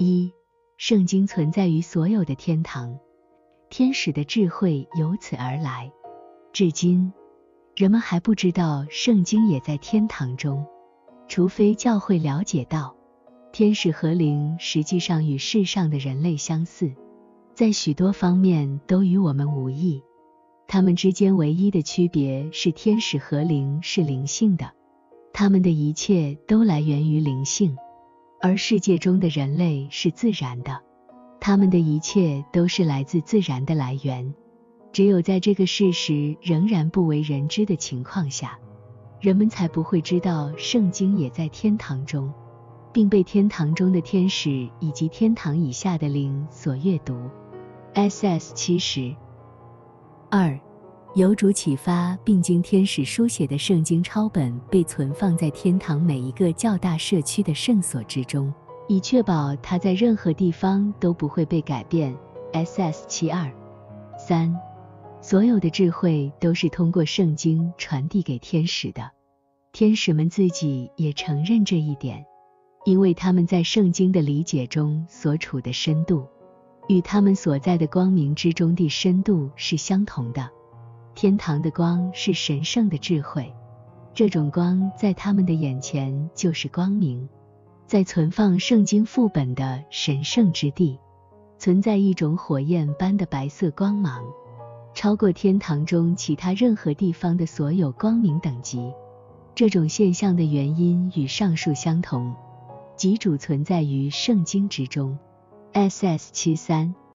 一、圣经存在于所有的天堂，天使的智慧由此而来。至今，人们还不知道圣经也在天堂中，除非教会了解到，天使和灵实际上与世上的人类相似，在许多方面都与我们无异。他们之间唯一的区别是，天使和灵是灵性的，他们的一切都来源于灵性；而世界中的人类是自然的，他们的一切都是来自自然的来源。只有在这个事实仍然不为人知的情况下，人们才不会知道圣经也在天堂中，并被天堂中的天使以及天堂以下的灵所阅读。SS 七十二，由主启发并经天使书写的圣经抄本被存放在天堂每一个较大社区的圣所之中，以确保它在任何地方都不会被改变。SS 七二三。所有的智慧都是通过圣经传递给天使的，天使们自己也承认这一点，因为他们在圣经的理解中所处的深度，与他们所在的光明之中的深度是相同的。天堂的光是神圣的智慧，这种光在他们的眼前就是光明。在存放圣经副本的神圣之地，存在一种火焰般的白色光芒。超过天堂中其他任何地方的所有光明等级。这种现象的原因与上述相同，即主存在于圣经之中。SS 七三